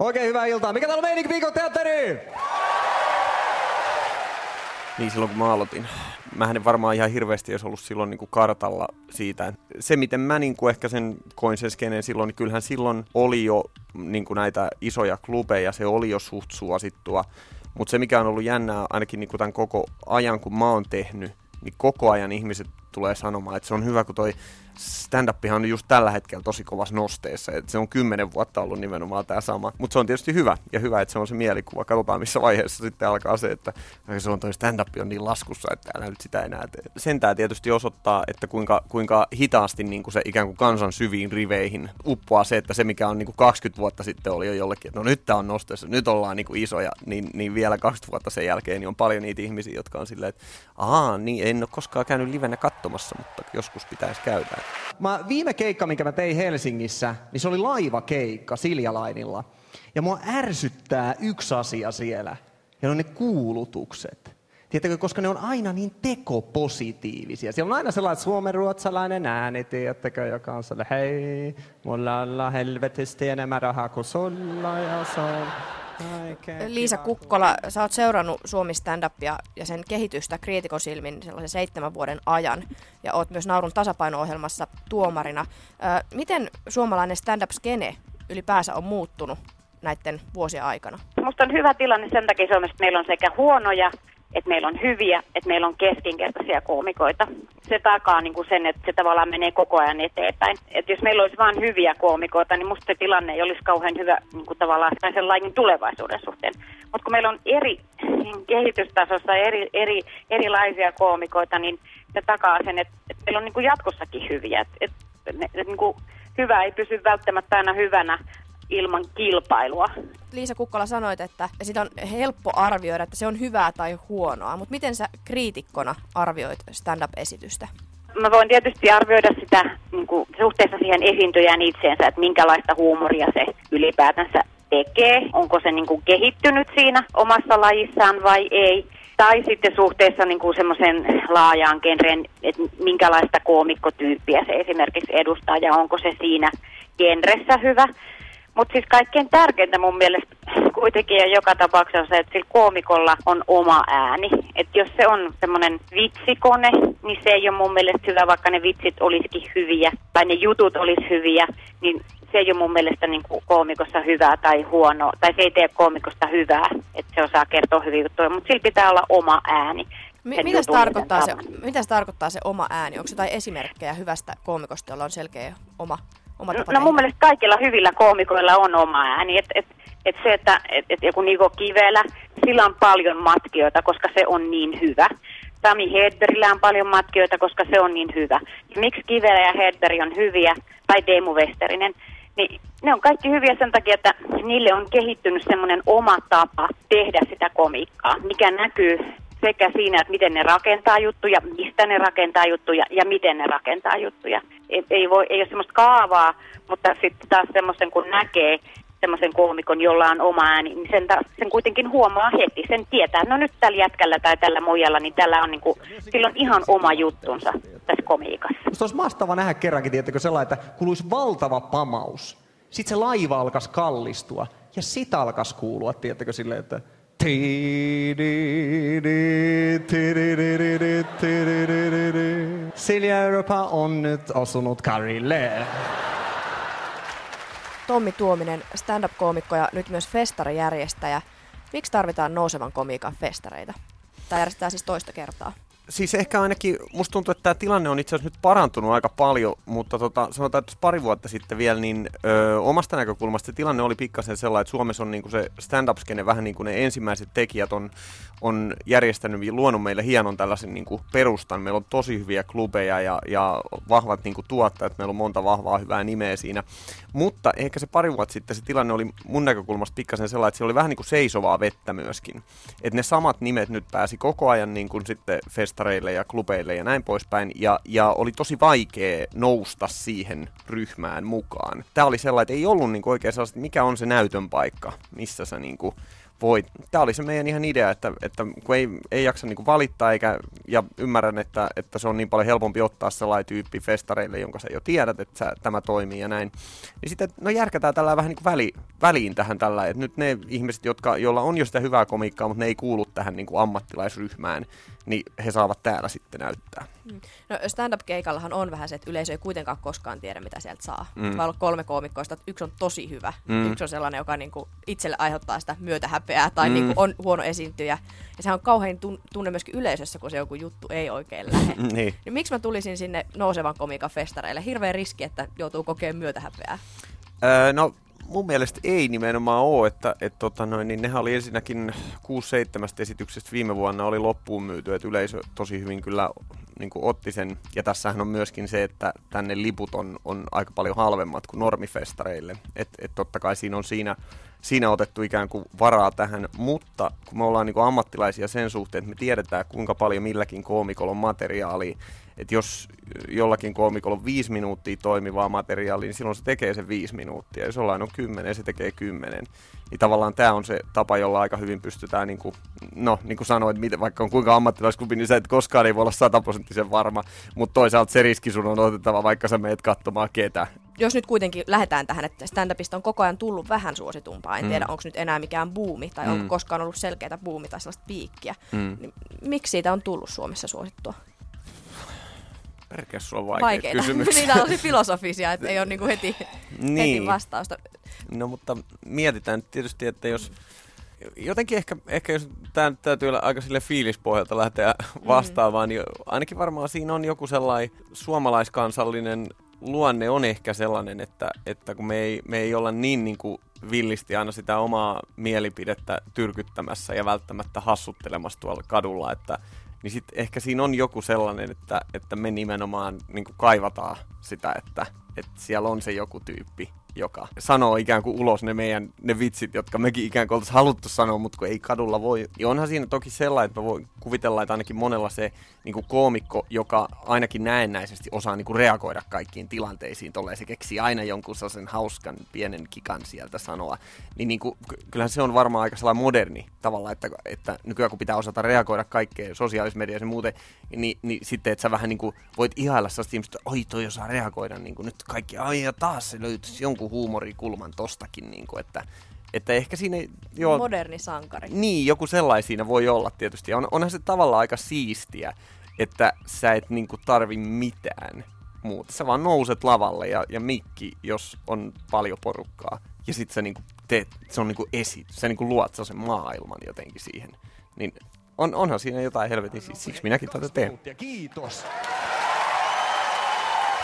Oikein hyvää iltaa. Mikä täällä on meininki viikon teatteri? Niin silloin kun mä aloitin. Mä en varmaan ihan hirveästi olisi ollut silloin niin kuin kartalla siitä. Se miten mä niin kuin ehkä sen koin sen skeneen silloin, niin kyllähän silloin oli jo niin kuin näitä isoja klubeja, se oli jo suht suosittua. Mutta se mikä on ollut jännää ainakin niin kuin tämän koko ajan kun mä oon tehnyt, niin koko ajan ihmiset tulee sanomaan, että se on hyvä, kun toi stand-upihan on just tällä hetkellä tosi kovassa nosteessa. että se on kymmenen vuotta ollut nimenomaan tämä sama. Mutta se on tietysti hyvä ja hyvä, että se on se mielikuva. Katsotaan missä vaiheessa sitten alkaa se, että se on toi stand-up on niin laskussa, että älä nyt sitä enää tee. Sen tämä tietysti osoittaa, että kuinka, kuinka hitaasti niin kuin se ikään kuin kansan syviin riveihin uppoaa se, että se mikä on niin kuin 20 vuotta sitten oli jo jollekin, että no nyt tämä on nosteessa, nyt ollaan niin kuin isoja, niin, niin vielä 20 vuotta sen jälkeen niin on paljon niitä ihmisiä, jotka on silleen, että ahaa, niin en ole koskaan käynyt livenä katsomassa, mutta joskus pitäisi käydä. Mä, viime keikka, minkä mä tein Helsingissä, niin se oli laivakeikka Siljalainilla. Ja mua ärsyttää yksi asia siellä, ja ne on ne kuulutukset. Tiedättekö, koska ne on aina niin tekopositiivisia. Siellä on aina sellainen suomenruotsalainen ääni, tiedättekö, joka on sellainen, hei, mulla on helvetisti enemmän rahaa kuin sulla ja se on Liisa Kukkola, sä oot seurannut Suomi stand-upia ja sen kehitystä kriitikon silmin sellaisen seitsemän vuoden ajan ja oot myös Naurun tasapaino-ohjelmassa tuomarina. Miten suomalainen stand-up-skene ylipäänsä on muuttunut näiden vuosien aikana? Minusta on hyvä tilanne sen takia Suomessa, että meillä on sekä huonoja että meillä on hyviä, että meillä on keskinkertaisia koomikoita. Se takaa niin kuin sen, että se tavallaan menee koko ajan eteenpäin. Et jos meillä olisi vain hyviä koomikoita, niin musta se tilanne ei olisi kauhean hyvä niin kuin tavallaan sellainen tulevaisuuden suhteen. Mutta kun meillä on eri kehitystasossa eri, eri, erilaisia koomikoita, niin se takaa sen, että, että meillä on niin kuin jatkossakin hyviä. Et, et, et, niin kuin hyvä ei pysy välttämättä aina hyvänä, ilman kilpailua. Liisa Kukkola sanoit, että sitä on helppo arvioida, että se on hyvää tai huonoa, mutta miten sä kriitikkona arvioit stand-up-esitystä? Mä voin tietysti arvioida sitä niin kuin, suhteessa siihen esiintyjään itseensä, että minkälaista huumoria se ylipäätänsä tekee. Onko se niin kuin, kehittynyt siinä omassa lajissaan vai ei. Tai sitten suhteessa niin kuin semmoisen laajaan genreen, että minkälaista koomikkotyyppiä se esimerkiksi edustaa ja onko se siinä genressä hyvä. Mutta siis kaikkein tärkeintä mun mielestä kuitenkin ja joka tapauksessa on se, että sillä koomikolla on oma ääni. Että jos se on semmoinen vitsikone, niin se ei ole mun mielestä hyvä, vaikka ne vitsit olisikin hyviä tai ne jutut olisi hyviä, niin se ei ole mun mielestä niin kuin koomikossa hyvää tai huonoa, tai se ei tee koomikosta hyvää, että se osaa kertoa hyviä juttuja, mutta sillä pitää olla oma ääni. M- mitä, se tarkoittaa se, mitä se tarkoittaa se oma ääni? Onko jotain esimerkkejä hyvästä koomikosta, jolla on selkeä oma oma tapa No mun mielestä kaikilla hyvillä koomikoilla on oma ääni. Et, et, et se, että et, et joku Niko Kivelä, sillä on paljon matkijoita, koska se on niin hyvä. Sami Hedberillä on paljon matkijoita, koska se on niin hyvä. Ja miksi Kivelä ja Hedberg on hyviä, tai Teemu Westerinen, niin ne on kaikki hyviä sen takia, että niille on kehittynyt semmoinen oma tapa tehdä sitä komiikkaa, mikä näkyy sekä siinä, että miten ne rakentaa juttuja, mistä ne rakentaa juttuja ja miten ne rakentaa juttuja. Ei, ei, voi, ei ole semmoista kaavaa, mutta sitten taas semmoisen kun näkee semmoisen koomikon, jolla on oma ääni, niin sen, taas, sen kuitenkin huomaa heti. Sen tietää, no nyt tällä jätkällä tai tällä muijalla, niin tällä on, niin kuin, sillä on ihan oma juttunsa tässä komiikassa. Musta olisi mahtava nähdä kerrankin, tiettäkö, sellainen, että kuluisi valtava pamaus. Sitten se laiva alkaisi kallistua ja sitä alkaisi kuulua, tiettäkö, silleen, että Silja Europa on nyt osunut Karille. Tommi Tuominen, stand-up-koomikko ja nyt myös festarijärjestäjä. Miksi tarvitaan nousevan komiikan festareita? Tämä järjestetään siis toista kertaa siis ehkä ainakin, musta tuntuu, että tämä tilanne on itse asiassa nyt parantunut aika paljon, mutta tota, sanotaan, että pari vuotta sitten vielä, niin ö, omasta näkökulmasta se tilanne oli pikkasen sellainen, että Suomessa on niin se stand-up-skene vähän niin kuin ne ensimmäiset tekijät on, on järjestänyt ja luonut meille hienon tällaisen niin kuin perustan. Meillä on tosi hyviä klubeja ja, ja vahvat niin kuin tuottajat, meillä on monta vahvaa hyvää nimeä siinä. Mutta ehkä se pari vuotta sitten se tilanne oli mun näkökulmasta pikkasen sellainen, että se oli vähän niin kuin seisovaa vettä myöskin. Että ne samat nimet nyt pääsi koko ajan niin kuin sitten fest festareille ja klubeille ja näin poispäin, ja, ja oli tosi vaikea nousta siihen ryhmään mukaan. Tämä oli sellainen, että ei ollut niin oikein sellaista, mikä on se näytön paikka, missä sä niin kuin voit. Tämä oli se meidän ihan idea, että, että kun ei, ei jaksa niin valittaa eikä, ja ymmärrän, että, että se on niin paljon helpompi ottaa sellainen tyyppi festareille, jonka sä jo tiedät, että sä, tämä toimii ja näin. Niin sitten, no järkätään tällä vähän niin kuin väli, väliin tähän tällä, että nyt ne ihmiset, jotka, joilla on jo sitä hyvää komiikkaa, mutta ne ei kuulu tähän niin kuin ammattilaisryhmään, niin he saavat täällä sitten näyttää. Mm. No stand-up-keikallahan on vähän se, että yleisö ei kuitenkaan koskaan tiedä, mitä sieltä saa. Mm. Olla kolme koomikkoista, että yksi on tosi hyvä, mm. yksi on sellainen, joka niinku itselle aiheuttaa sitä myötähäpeää tai mm. niinku on huono esiintyjä. Ja se on kauhean tunne myöskin yleisössä, kun se joku juttu ei oikein lähde. niin. niin miksi mä tulisin sinne nousevan komiikan festareille? Hirveä riski, että joutuu kokemaan myötähäpeää. Öö, no mun mielestä ei nimenomaan ole, että et, tota noin, niin nehän oli ensinnäkin 6-7 esityksestä viime vuonna oli loppuun myyty, että yleisö tosi hyvin kyllä niin kuin otti sen. Ja tässähän on myöskin se, että tänne liput on, on aika paljon halvemmat kuin normifestareille. Että et totta kai siinä on siinä, siinä otettu ikään kuin varaa tähän, mutta kun me ollaan niin ammattilaisia sen suhteen, että me tiedetään kuinka paljon milläkin koomikolla on materiaalia, että jos jollakin koomikolla on viisi minuuttia toimivaa materiaalia, niin silloin se tekee sen viisi minuuttia. Jos jollain on kymmenen, se tekee kymmenen. Niin tavallaan tämä on se tapa, jolla aika hyvin pystytään, niin kuin, no niin kuin sanoit, miten, vaikka on kuinka ammattilaisklubi, niin sä et koskaan ei voi olla sataprosenttisen varma, mutta toisaalta se riski sun on otettava, vaikka sä meet katsomaan ketä. Jos nyt kuitenkin lähdetään tähän, että stand-upista on koko ajan tullut vähän suositumpaa, en mm. tiedä onko nyt enää mikään buumi tai mm. onko koskaan ollut selkeää buumi tai sellaista piikkiä, mm. niin miksi siitä on tullut Suomessa suosittua? Perkeä, sulla on vaikeita, vaikeita. kysymyksiä. Niitä on tosi filosofisia, että ei ole niinku heti, niin. heti vastausta. No mutta mietitään tietysti, että jos jotenkin ehkä, ehkä jos tämä täytyy olla aika sille fiilispohjalta lähteä mm. vastaamaan, mm. niin ainakin varmaan siinä on joku sellainen suomalaiskansallinen luonne on ehkä sellainen, että, että kun me ei, me ei olla niin, niin kuin villisti aina sitä omaa mielipidettä tyrkyttämässä ja välttämättä hassuttelemassa tuolla kadulla, että, niin sitten ehkä siinä on joku sellainen, että, että me nimenomaan niin kaivataan sitä, että, että siellä on se joku tyyppi, joka sanoo ikään kuin ulos ne meidän ne vitsit, jotka mekin ikään kuin oltaisiin haluttu sanoa, mutta kun ei kadulla voi. Ja onhan siinä toki sellainen, että mä voin kuvitella, että ainakin monella se niin kuin koomikko, joka ainakin näennäisesti osaa niin kuin reagoida kaikkiin tilanteisiin, tolleen se keksii aina jonkun sellaisen hauskan pienen kikan sieltä sanoa, niin, niin kuin, kyllähän se on varmaan aika sellainen moderni tavalla, että, että nykyään kun pitää osata reagoida kaikkeen sosiaalisessa mediassa ja muuten, niin, niin sitten, että sä vähän niin kuin voit ihailla sellaista ihmistä, oi toi osaa reagoida, niin kuin nyt kaikki, ai ja taas se löytyisi jonkun huumorikulman tostakin, niin kuin, että että ehkä siinä... Joo, Moderni sankari. Niin, joku sellainen siinä voi olla tietysti. On, onhan se tavallaan aika siistiä, että sä et niinku tarvi mitään muuta. Sä vaan nouset lavalle ja, ja mikki, jos on paljon porukkaa. Ja sit sä niinku teet, se on niinku esitys. Sä niinku luot sen maailman jotenkin siihen. Niin on, onhan siinä jotain helvetin, siis, siksi minäkin tätä teen. Kiitos.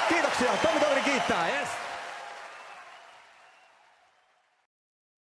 Kiitoksia, Tomi Toveri kiittää, yes.